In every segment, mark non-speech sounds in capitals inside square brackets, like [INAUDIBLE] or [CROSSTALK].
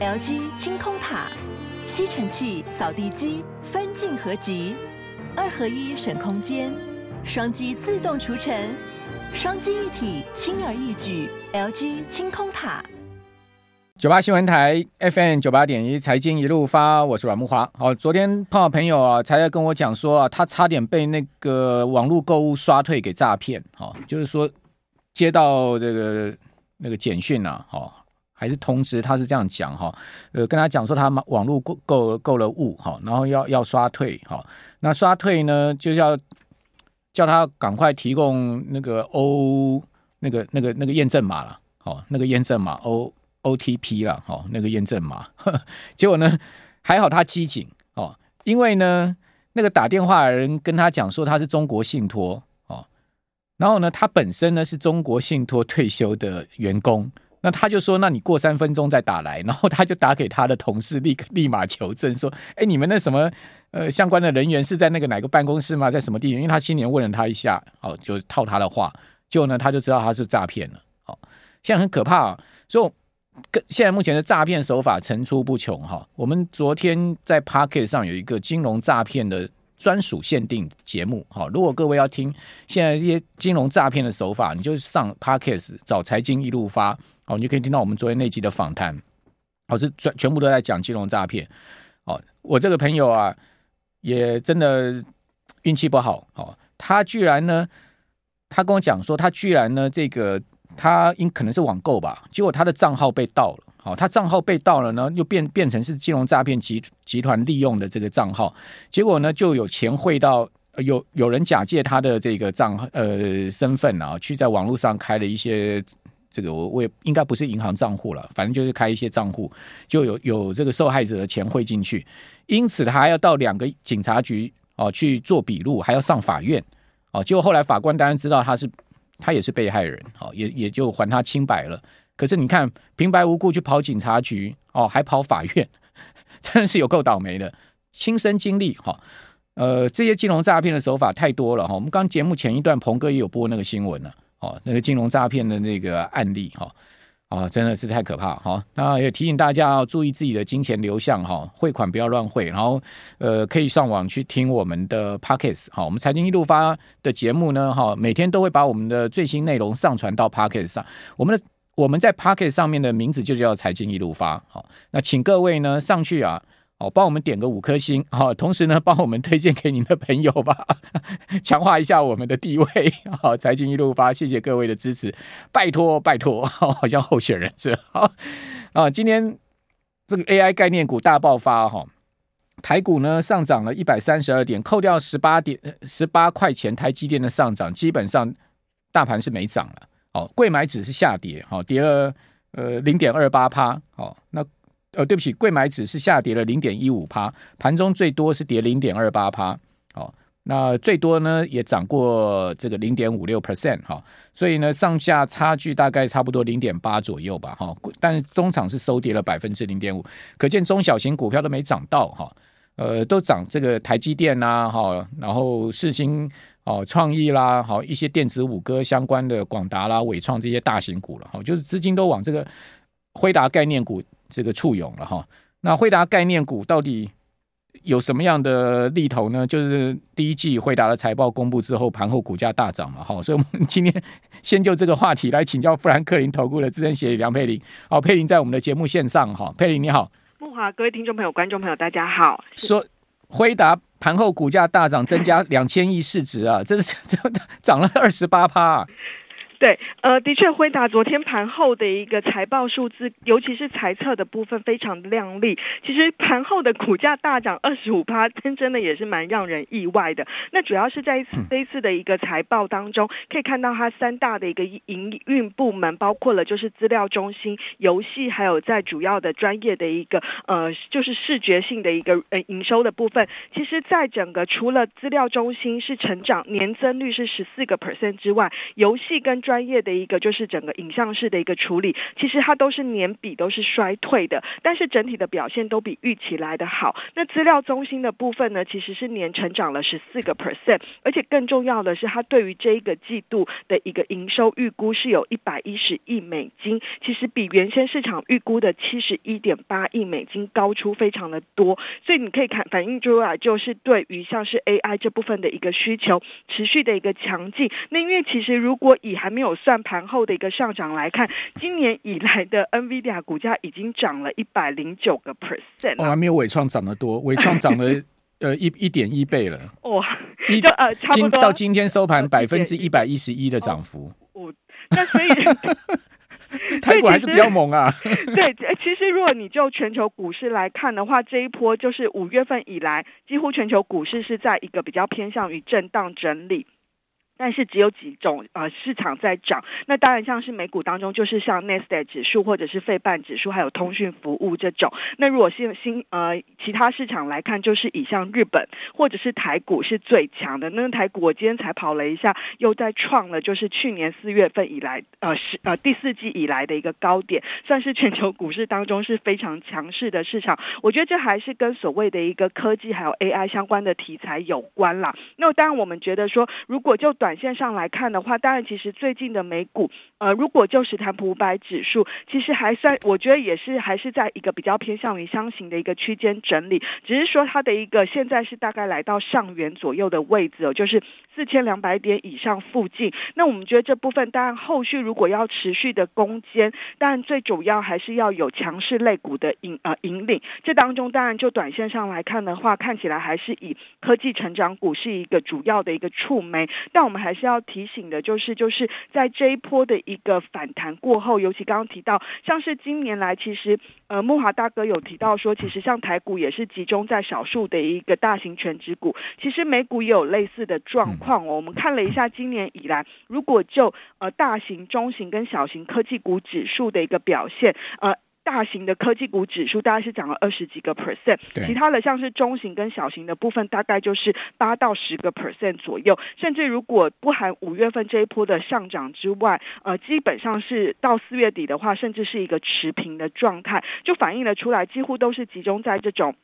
LG 清空塔，吸尘器、扫地机分镜合集，二合一省空间，双击自动除尘，双击一体轻而易举。LG 清空塔。九八新闻台 FM 九八点一财经一路发，我是阮木华。好，昨天碰到朋友啊，才在跟我讲说啊，他差点被那个网络购物刷退给诈骗。好，就是说接到这个那个简讯啊，好，还是通知，他是这样讲哈，呃，跟他讲说他网络购购购了物，哈，然后要要刷退，哈，那刷退呢，就要叫他赶快提供那个 O 那个那个那个验证码了，好，那个验证码 O。OTP 了，哦，那个验证码，[LAUGHS] 结果呢，还好他机警哦，因为呢，那个打电话的人跟他讲说他是中国信托哦，然后呢，他本身呢是中国信托退休的员工，那他就说，那你过三分钟再打来，然后他就打给他的同事，立立马求证说，哎，你们那什么呃相关的人员是在那个哪个办公室吗？在什么地点？因为他新年问了他一下，哦，就套他的话，结果呢，他就知道他是诈骗了，哦，现在很可怕啊，所以。现在目前的诈骗手法层出不穷哈，我们昨天在 Pocket 上有一个金融诈骗的专属限定节目哈，如果各位要听现在这些金融诈骗的手法，你就上 Podcast 找财经一路发哦，你就可以听到我们昨天那集的访谈，哦是全全部都在讲金融诈骗哦。我这个朋友啊，也真的运气不好哦，他居然呢，他跟我讲说，他居然呢这个。他应可能是网购吧，结果他的账号被盗了。好，他账号被盗了呢，又变变成是金融诈骗集集团利用的这个账号，结果呢就有钱汇到有有人假借他的这个账呃身份啊，去在网络上开了一些这个我我也应该不是银行账户了，反正就是开一些账户，就有有这个受害者的钱汇进去，因此他还要到两个警察局哦去做笔录，还要上法院哦，结果后来法官当然知道他是。他也是被害人，好，也也就还他清白了。可是你看，平白无故去跑警察局，哦，还跑法院，[LAUGHS] 真的是有够倒霉的。亲身经历，哈，呃，这些金融诈骗的手法太多了，哈。我们刚节目前一段，鹏哥也有播那个新闻了，哦，那个金融诈骗的那个案例，哈。啊，真的是太可怕哈！那也提醒大家要注意自己的金钱流向哈，汇款不要乱汇。然后，呃，可以上网去听我们的 Podcast 哈，我们财经一路发的节目呢哈，每天都会把我们的最新内容上传到 Podcast 上。我们的我们在 Pocket 上面的名字就叫财经一路发。好，那请各位呢上去啊。哦，帮我们点个五颗星，好，同时呢，帮我们推荐给您的朋友吧，[LAUGHS] 强化一下我们的地位。好，财经一路发，谢谢各位的支持，拜托拜托，好像候选人是好啊。今天这个 AI 概念股大爆发哈，台股呢上涨了一百三十二点，扣掉十八点十八块钱台积电的上涨，基本上大盘是没涨了。哦，贵买指是下跌，好，跌了呃零点二八趴，好，那。呃，对不起，贵买指是下跌了零点一五趴，盘中最多是跌零点二八趴，好，那最多呢也涨过这个零点五六 percent 哈，所以呢上下差距大概差不多零点八左右吧哈，但是中场是收跌了百分之零点五，可见中小型股票都没涨到哈，呃，都涨这个台积电呐哈，然后世芯哦创意啦，好一些电子五哥相关的广达啦、伟创这些大型股了哈，就是资金都往这个辉达概念股。这个簇拥了哈，那辉达概念股到底有什么样的利头呢？就是第一季辉达的财报公布之后，盘后股价大涨嘛，哈，所以我们今天先就这个话题来请教富兰克林投顾的资深协理梁佩玲。好，佩玲在我们的节目线上哈，佩玲你好，慕驊，各位听众朋友、观众朋友，大家好。说辉达盘后股价大涨，增加两千亿市值啊，这是这涨了二十八趴。对，呃，的确，辉达昨天盘后的一个财报数字，尤其是财测的部分，非常的亮丽。其实盘后的股价大涨二十五趴，真真的也是蛮让人意外的。那主要是在这一次的一个财报当中，可以看到它三大的一个营运部门，包括了就是资料中心、游戏，还有在主要的专业的一个呃，就是视觉性的一个呃营收的部分。其实，在整个除了资料中心是成长年增率是十四个 percent 之外，游戏跟专业的一个就是整个影像式的一个处理，其实它都是年比都是衰退的，但是整体的表现都比预期来的好。那资料中心的部分呢，其实是年成长了十四个 percent，而且更重要的是，它对于这一个季度的一个营收预估是有一百一十亿美金，其实比原先市场预估的七十一点八亿美金高出非常的多，所以你可以看反映出来，就是对于像是 AI 这部分的一个需求持续的一个强劲。那因为其实如果以还没有算盘后的一个上涨来看，今年以来的 NVIDIA 股价已经涨了一百零九个 percent，我还没有尾创涨得多，[LAUGHS] 尾创涨了呃一一点一倍了，哇，一呃差不多到今天收盘百分之一百一十一的涨幅，哦，那所以。台股还是比较猛啊。[LAUGHS] 对，其实如果你就全球股市来看的话，这一波就是五月份以来，几乎全球股市是在一个比较偏向于震荡整理。但是只有几种呃市场在涨，那当然像是美股当中，就是像纳斯达克指数或者是费半指数，还有通讯服务这种。那如果是新呃其他市场来看，就是以像日本或者是台股是最强的。那台股我今天才跑了一下，又在创了就是去年四月份以来呃是呃第四季以来的一个高点，算是全球股市当中是非常强势的市场。我觉得这还是跟所谓的一个科技还有 AI 相关的题材有关啦。那当然我们觉得说，如果就短短线上来看的话，当然其实最近的美股，呃，如果就是谈普五百指数，其实还算，我觉得也是还是在一个比较偏向于箱型的一个区间整理，只是说它的一个现在是大概来到上缘左右的位置哦，就是四千两百点以上附近。那我们觉得这部分当然后续如果要持续的攻坚，当然最主要还是要有强势类股的引呃引领。这当中当然就短线上来看的话，看起来还是以科技成长股是一个主要的一个触媒，但我们。还是要提醒的，就是就是在这一波的一个反弹过后，尤其刚刚提到，像是今年来，其实呃木华大哥有提到说，其实像台股也是集中在少数的一个大型全指股，其实美股也有类似的状况哦。我们看了一下今年以来，如果就呃大型、中型跟小型科技股指数的一个表现，呃。大型的科技股指数大概是涨了二十几个 percent，其他的像是中型跟小型的部分大概就是八到十个 percent 左右，甚至如果不含五月份这一波的上涨之外，呃，基本上是到四月底的话，甚至是一个持平的状态，就反映了出来，几乎都是集中在这种。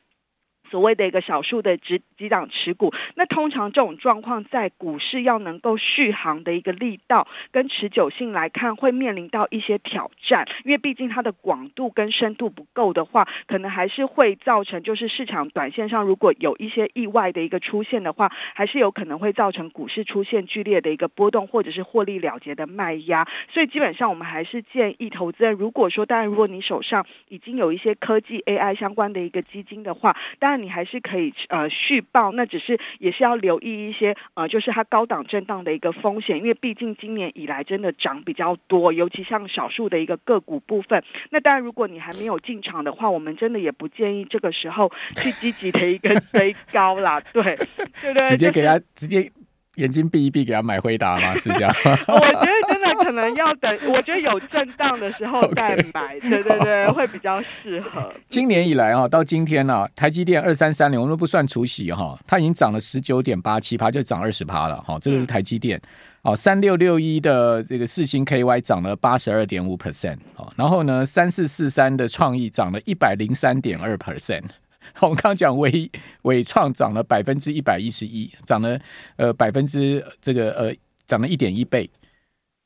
所谓的一个少数的几几档持股，那通常这种状况在股市要能够续航的一个力道跟持久性来看，会面临到一些挑战，因为毕竟它的广度跟深度不够的话，可能还是会造成就是市场短线上如果有一些意外的一个出现的话，还是有可能会造成股市出现剧烈的一个波动，或者是获利了结的卖压。所以基本上我们还是建议投资人，如果说当然如果你手上已经有一些科技 AI 相关的一个基金的话，当然。你还是可以呃续报，那只是也是要留意一些呃，就是它高档震荡的一个风险，因为毕竟今年以来真的涨比较多，尤其像少数的一个个股部分。那当然，如果你还没有进场的话，我们真的也不建议这个时候去积极的一个追高啦，[LAUGHS] 对对对，直接给他直接。眼睛闭一闭，给他买辉达吗？是这样？[LAUGHS] 我觉得可能要等，我觉得有震荡的时候 [LAUGHS] 再买对对对，会比较适合。[LAUGHS] 今年以来啊，到今天呢、啊，台积电二三三零，我们都不算除息哈，它已经涨了十九点八七趴，就涨二十趴了哈。这个是台积电。哦，三六六一的这个四星 KY 涨了八十二点五 percent。哦，然后呢，三四四三的创意涨了一百零三点二 percent。[LAUGHS] 我们刚刚讲伟伟创涨了百分之一百一十一，涨了呃百分之这个呃涨了一点一倍，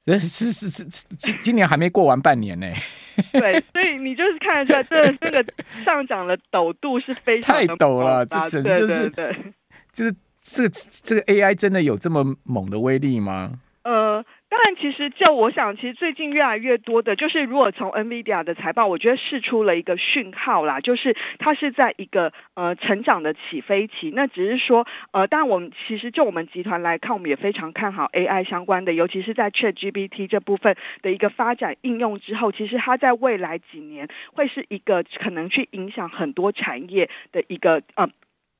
[LAUGHS] 是是是是今今年还没过完半年呢。[LAUGHS] 对，所以你就是看得出来，这这个上涨的陡度是非常太陡了，这真就是对，就是这个这个 AI 真的有这么猛的威力吗？呃。当然，其实就我想，其实最近越来越多的，就是如果从 NVIDIA 的财报，我觉得释出了一个讯号啦，就是它是在一个呃成长的起飞期。那只是说，呃，当然我们其实就我们集团来看，我们也非常看好 AI 相关的，尤其是在 ChatGPT 这部分的一个发展应用之后，其实它在未来几年会是一个可能去影响很多产业的一个呃。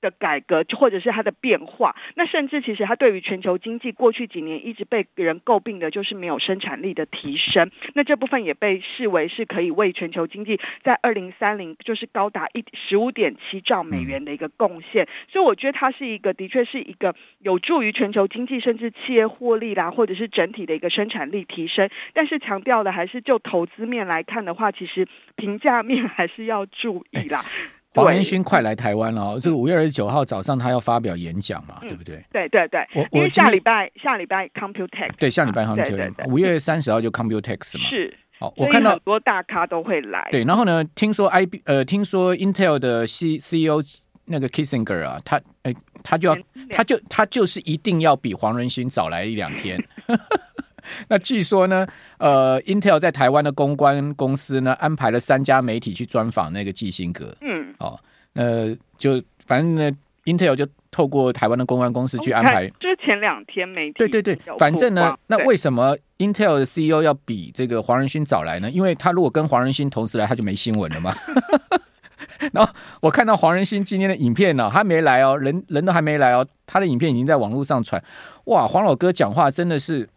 的改革，或者是它的变化，那甚至其实它对于全球经济过去几年一直被人诟病的就是没有生产力的提升，那这部分也被视为是可以为全球经济在二零三零就是高达一十五点七兆美元的一个贡献，所以我觉得它是一个的确是一个有助于全球经济甚至企业获利啦，或者是整体的一个生产力提升，但是强调的还是就投资面来看的话，其实评价面还是要注意啦。黄仁勋快来台湾了哦！这个五月二十九号早上他要发表演讲嘛，对不对？对对对，因为下礼拜下礼拜 Computex 对下礼拜 Computex 五月三十号就 Computex 嘛。是，好，我看到很多大咖都会来。对，然后呢，听说 I B 呃，听说 Intel 的 C C E O 那个 Kissinger 啊，他哎，他就要他就他就是一定要比黄仁勋早来一两天。[LAUGHS] [LAUGHS] 那据说呢，呃，Intel 在台湾的公关公司呢，安排了三家媒体去专访那个基辛格。嗯，哦，呃，就反正呢，Intel 就透过台湾的公关公司去安排。就是前两天媒体。对对对，反正呢，那为什么 Intel 的 CEO 要比这个黄仁勋早来呢？因为他如果跟黄仁勋同时来，他就没新闻了嘛。[LAUGHS] 然后我看到黄仁勋今天的影片呢、哦，他没来哦，人人都还没来哦，他的影片已经在网络上传。哇，黄老哥讲话真的是。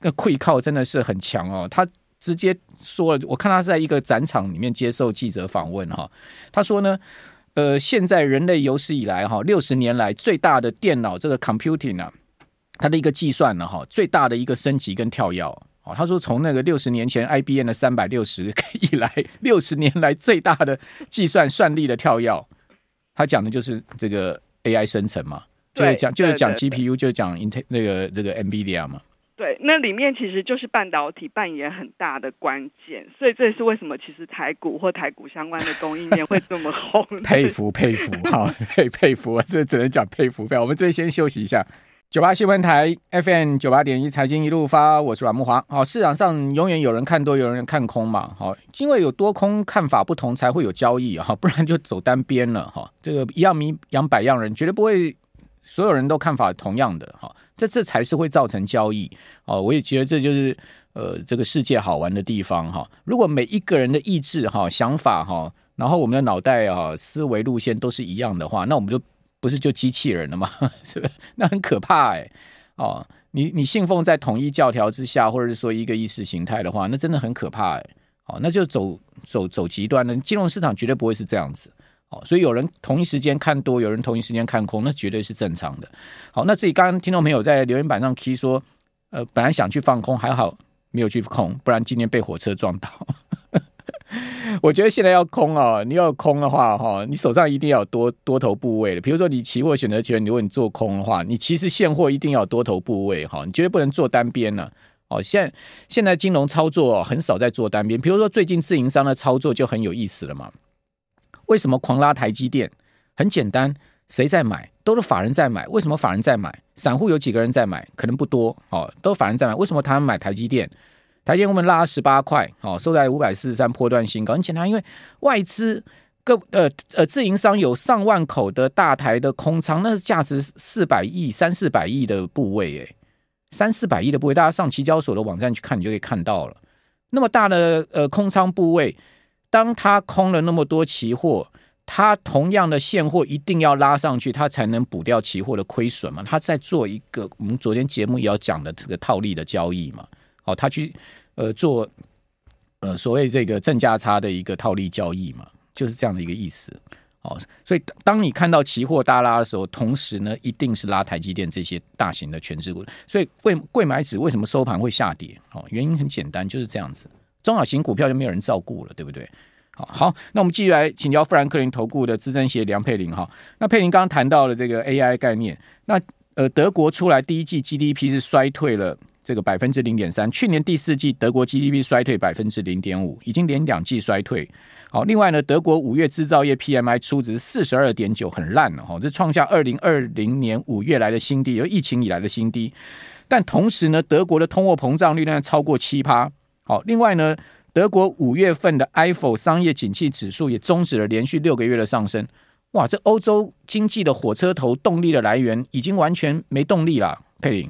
那会靠真的是很强哦，他直接说了，我看他在一个展场里面接受记者访问哈，他说呢，呃，现在人类有史以来哈六十年来最大的电脑这个 computing 啊，它的一个计算呢哈最大的一个升级跟跳跃。哦，他说从那个六十年前 IBM 的三百六十以来，[LAUGHS] 六十年来最大的计算算力的跳跃，他讲的就是这个 AI 生成嘛，就是讲就是讲 GPU，就是讲 Intel 那个这个 NVIDIA 嘛。对，那里面其实就是半导体扮演很大的关键，所以这也是为什么其实台股或台股相关的供应链会这么红。[LAUGHS] 佩服佩服，哈，佩佩服，这只能讲佩服。我们这边先休息一下。九八新闻台 FM 九八点一财经一路发，我是阮木华。好，市场上永远有人看多，有人看空嘛。好，因为有多空看法不同，才会有交易哈，不然就走单边了哈。这个一样米养百样人，绝对不会。所有人都看法同样的哈，这这才是会造成交易哦。我也觉得这就是呃这个世界好玩的地方哈。如果每一个人的意志哈、想法哈，然后我们的脑袋啊、思维路线都是一样的话，那我们就不是就机器人了吗？[LAUGHS] 是不是？那很可怕哎哦。你你信奉在统一教条之下，或者是说一个意识形态的话，那真的很可怕哎。哦，那就走走走极端了。金融市场绝对不会是这样子。哦，所以有人同一时间看多，有人同一时间看空，那绝对是正常的。好，那自己刚刚听众朋友在留言板上提说，呃，本来想去放空，还好没有去空，不然今天被火车撞到。[LAUGHS] 我觉得现在要空哦，你要空的话哈，你手上一定要有多多头部位的。比如说你期货选择权，如果你做空的话，你其实现货一定要有多头部位哈，你绝对不能做单边呢。哦，现在现在金融操作很少在做单边，比如说最近自营商的操作就很有意思了嘛。为什么狂拉台积电？很简单，谁在买？都是法人在买。为什么法人在买？散户有几个人在买？可能不多哦，都法人在买。为什么他们买台积电？台积电我们拉十八块，哦，收在五百四十三波段新高。很简单，因为外资各呃呃自营商有上万口的大台的空仓，那是价值四百亿、三四百亿的部位，诶，三四百亿的部位，大家上期交所的网站去看，你就可以看到了。那么大的呃空仓部位。当他空了那么多期货，他同样的现货一定要拉上去，他才能补掉期货的亏损嘛。他在做一个我们昨天节目也要讲的这个套利的交易嘛。好，他去呃做呃所谓这个正价差的一个套利交易嘛，就是这样的一个意思。好，所以当你看到期货大拉的时候，同时呢一定是拉台积电这些大型的权值股。所以贵贵买指为什么收盘会下跌？哦，原因很简单，就是这样子。中小型股票就没有人照顾了，对不对？好，好，那我们继续来请教富兰克林投顾的资深协梁佩玲哈。那佩玲刚刚谈到了这个 AI 概念，那呃，德国出来第一季 GDP 是衰退了这个百分之零点三，去年第四季德国 GDP 衰退百分之零点五，已经连两季衰退。好，另外呢，德国五月制造业 PMI 初值四十二点九，很烂了哈，这创下二零二零年五月来的新低，由疫情以来的新低。但同时呢，德国的通货膨胀率呢超过七趴。好，另外呢，德国五月份的 ifo 商业景气指数也终止了连续六个月的上升。哇，这欧洲经济的火车头动力的来源已经完全没动力了。佩玲，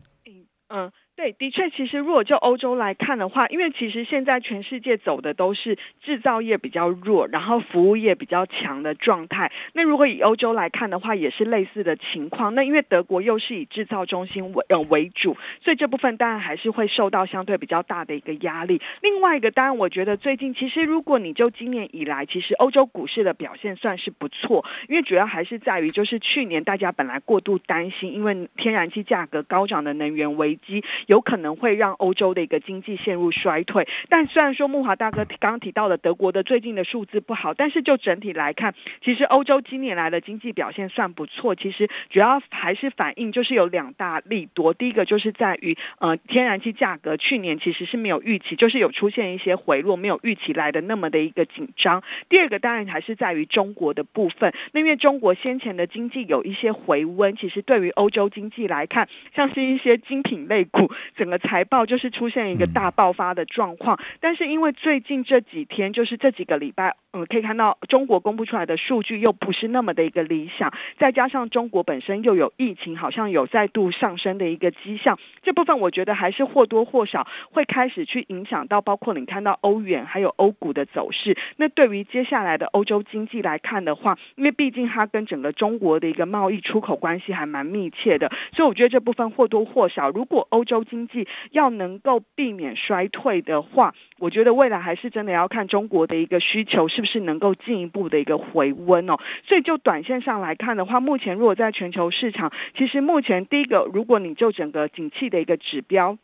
嗯。对，的确，其实如果就欧洲来看的话，因为其实现在全世界走的都是制造业比较弱，然后服务业比较强的状态。那如果以欧洲来看的话，也是类似的情况。那因为德国又是以制造中心为呃为主，所以这部分当然还是会受到相对比较大的一个压力。另外一个，当然我觉得最近其实如果你就今年以来，其实欧洲股市的表现算是不错，因为主要还是在于就是去年大家本来过度担心，因为天然气价格高涨的能源危机。有可能会让欧洲的一个经济陷入衰退，但虽然说木华大哥刚刚提到的德国的最近的数字不好，但是就整体来看，其实欧洲今年来的经济表现算不错。其实主要还是反映就是有两大利多，第一个就是在于呃天然气价格去年其实是没有预期，就是有出现一些回落，没有预期来的那么的一个紧张。第二个当然还是在于中国的部分，那因为中国先前的经济有一些回温，其实对于欧洲经济来看，像是一些精品类股。整个财报就是出现一个大爆发的状况，但是因为最近这几天，就是这几个礼拜，嗯，可以看到中国公布出来的数据又不是那么的一个理想，再加上中国本身又有疫情，好像有再度上升的一个迹象，这部分我觉得还是或多或少会开始去影响到，包括你看到欧元还有欧股的走势。那对于接下来的欧洲经济来看的话，因为毕竟它跟整个中国的一个贸易出口关系还蛮密切的，所以我觉得这部分或多或少，如果欧洲经济要能够避免衰退的话，我觉得未来还是真的要看中国的一个需求是是不是能够进一步的一个回温哦。所以就短线上来看的话，目前如果在全球市场，其实目前第一个，如果你就整个景气的一个指标。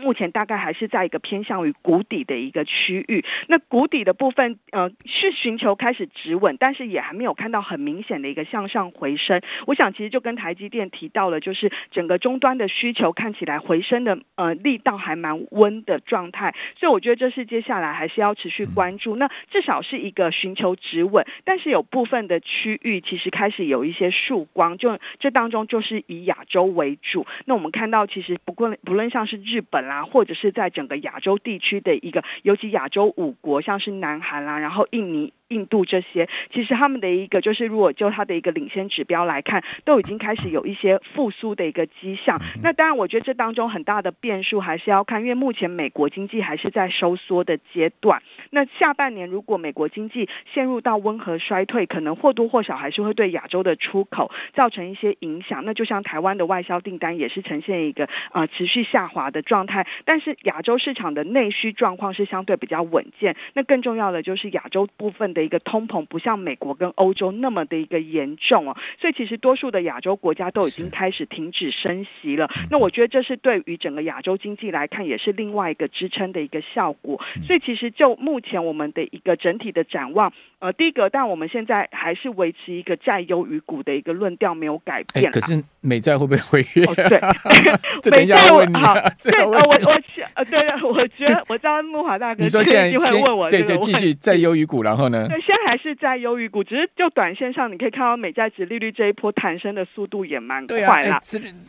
目前大概还是在一个偏向于谷底的一个区域，那谷底的部分，呃，是寻求开始止稳，但是也还没有看到很明显的一个向上回升。我想其实就跟台积电提到了，就是整个终端的需求看起来回升的呃力道还蛮温的状态，所以我觉得这是接下来还是要持续关注。那至少是一个寻求止稳，但是有部分的区域其实开始有一些曙光，就这当中就是以亚洲为主。那我们看到其实不论不论像是日本。啊，或者是在整个亚洲地区的一个，尤其亚洲五国，像是南韩啦，然后印尼。印度这些，其实他们的一个就是，如果就它的一个领先指标来看，都已经开始有一些复苏的一个迹象。那当然，我觉得这当中很大的变数还是要看，因为目前美国经济还是在收缩的阶段。那下半年如果美国经济陷入到温和衰退，可能或多或少还是会对亚洲的出口造成一些影响。那就像台湾的外销订单也是呈现一个呃持续下滑的状态，但是亚洲市场的内需状况是相对比较稳健。那更重要的就是亚洲部分的。一个通膨不像美国跟欧洲那么的一个严重哦，所以其实多数的亚洲国家都已经开始停止升息了。那我觉得这是对于整个亚洲经济来看，也是另外一个支撑的一个效果。所以其实就目前我们的一个整体的展望，呃，第一个，但我们现在还是维持一个债优于股的一个论调没有改变。可是美债会不会违约？哦、对，[LAUGHS] 美债我好，[LAUGHS] 对，呃，我我呃，对，我觉得我知道木华大哥，你说现在 [LAUGHS] 就会问我，对对，继续债优于股，然后呢？对，现在还是在优于股，只是就短线上，你可以看到美债值利率这一波弹升的速度也蛮快了。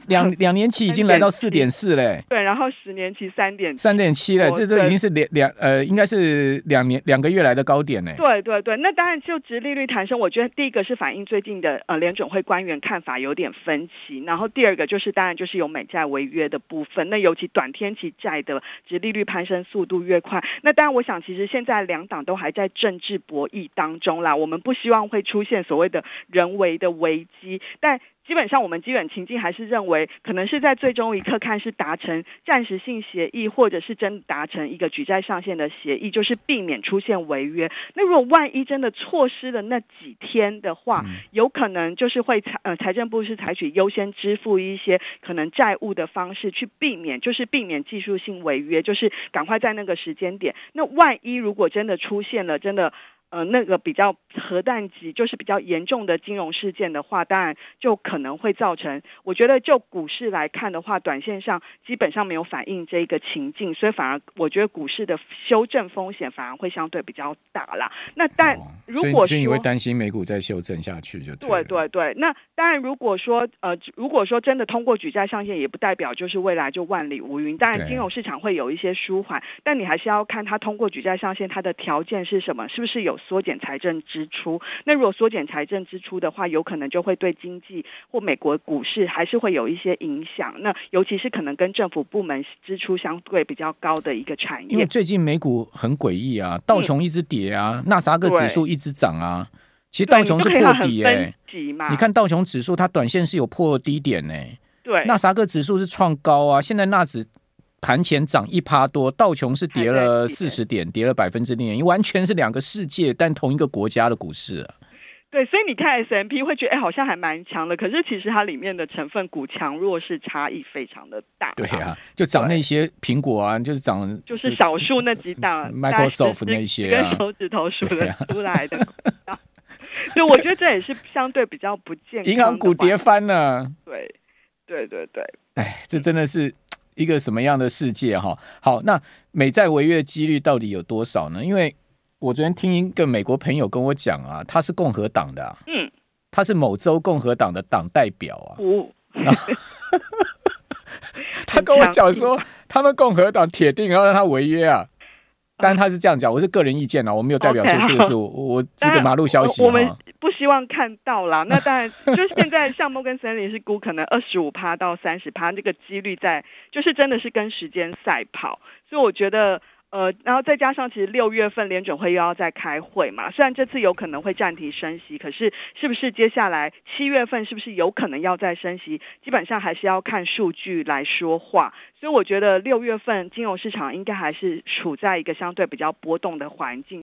两两年期已经来到四点四嘞，对，然后十年期三点三点七了，这都已经是两两呃，应该是两年两个月来的高点呢。对对对，那当然就值利率弹升，我觉得第一个是反映最近的呃联准会官员看法有点分歧，然后第二个就是当然就是有美债违约的部分，那尤其短天期债的值利率攀升速度越快，那当然我想其实现在两党都还在政治博弈当。当中啦，我们不希望会出现所谓的人为的危机，但。基本上，我们基本情境还是认为，可能是在最终一刻看是达成暂时性协议，或者是真达成一个举债上限的协议，就是避免出现违约。那如果万一真的错失了那几天的话，有可能就是会财呃财政部是采取优先支付一些可能债务的方式去避免，就是避免技术性违约，就是赶快在那个时间点。那万一如果真的出现了真的呃那个比较核弹级，就是比较严重的金融事件的话，当然就。可能会造成，我觉得就股市来看的话，短线上基本上没有反映这一个情境，所以反而我觉得股市的修正风险反而会相对比较大啦。那但如果说，所以你会担心美股再修正下去就对，对对对。那当然，如果说呃，如果说真的通过举债上限，也不代表就是未来就万里无云。当然，金融市场会有一些舒缓，但你还是要看它通过举债上限，它的条件是什么，是不是有缩减财政支出。那如果缩减财政支出的话，有可能就会对经济或美国股市还是会有一些影响。那尤其是可能跟政府部门支出相对比较高的一个产业。因为最近美股很诡异啊，道琼一直跌啊，纳斯达克指数一直涨啊。其实道琼是破底哎，你看道琼指数它短线是有破低点呢。对，纳斯达克指数是创高啊，现在纳指盘前涨一趴多，道琼是跌了四十点，跌了百分之零点一，完全是两个世界，但同一个国家的股市啊。对，所以你看 S M P 会觉得哎，好像还蛮强的，可是其实它里面的成分股强弱是差异非常的大。对啊，就涨那些苹果啊，就是涨，就是少数那几档 Microsoft 那些啊，跟手指头数得出来的。对，我觉得这也是相对比较不健康。银行股跌翻了。对，对对对。哎，这真的是一个什么样的世界哈？好，那美债违约的几率到底有多少呢？因为我昨天听一个美国朋友跟我讲啊，他是共和党的，嗯，他是某州共和党的党代表啊，哦、[LAUGHS] 他跟我讲说，他们共和党铁定要让他违约啊，但他是这样讲，我是个人意见啊，我没有代表说这个是我，okay, 我这个马路消息，我们不希望看到啦。[LAUGHS] 那当然，就是现在像摩根森林是估可能二十五趴到三十趴，这个几率在，就是真的是跟时间赛跑，所以我觉得。呃，然后再加上，其实六月份联准会又要再开会嘛。虽然这次有可能会暂停升息，可是是不是接下来七月份是不是有可能要再升息？基本上还是要看数据来说话。所以我觉得六月份金融市场应该还是处在一个相对比较波动的环境。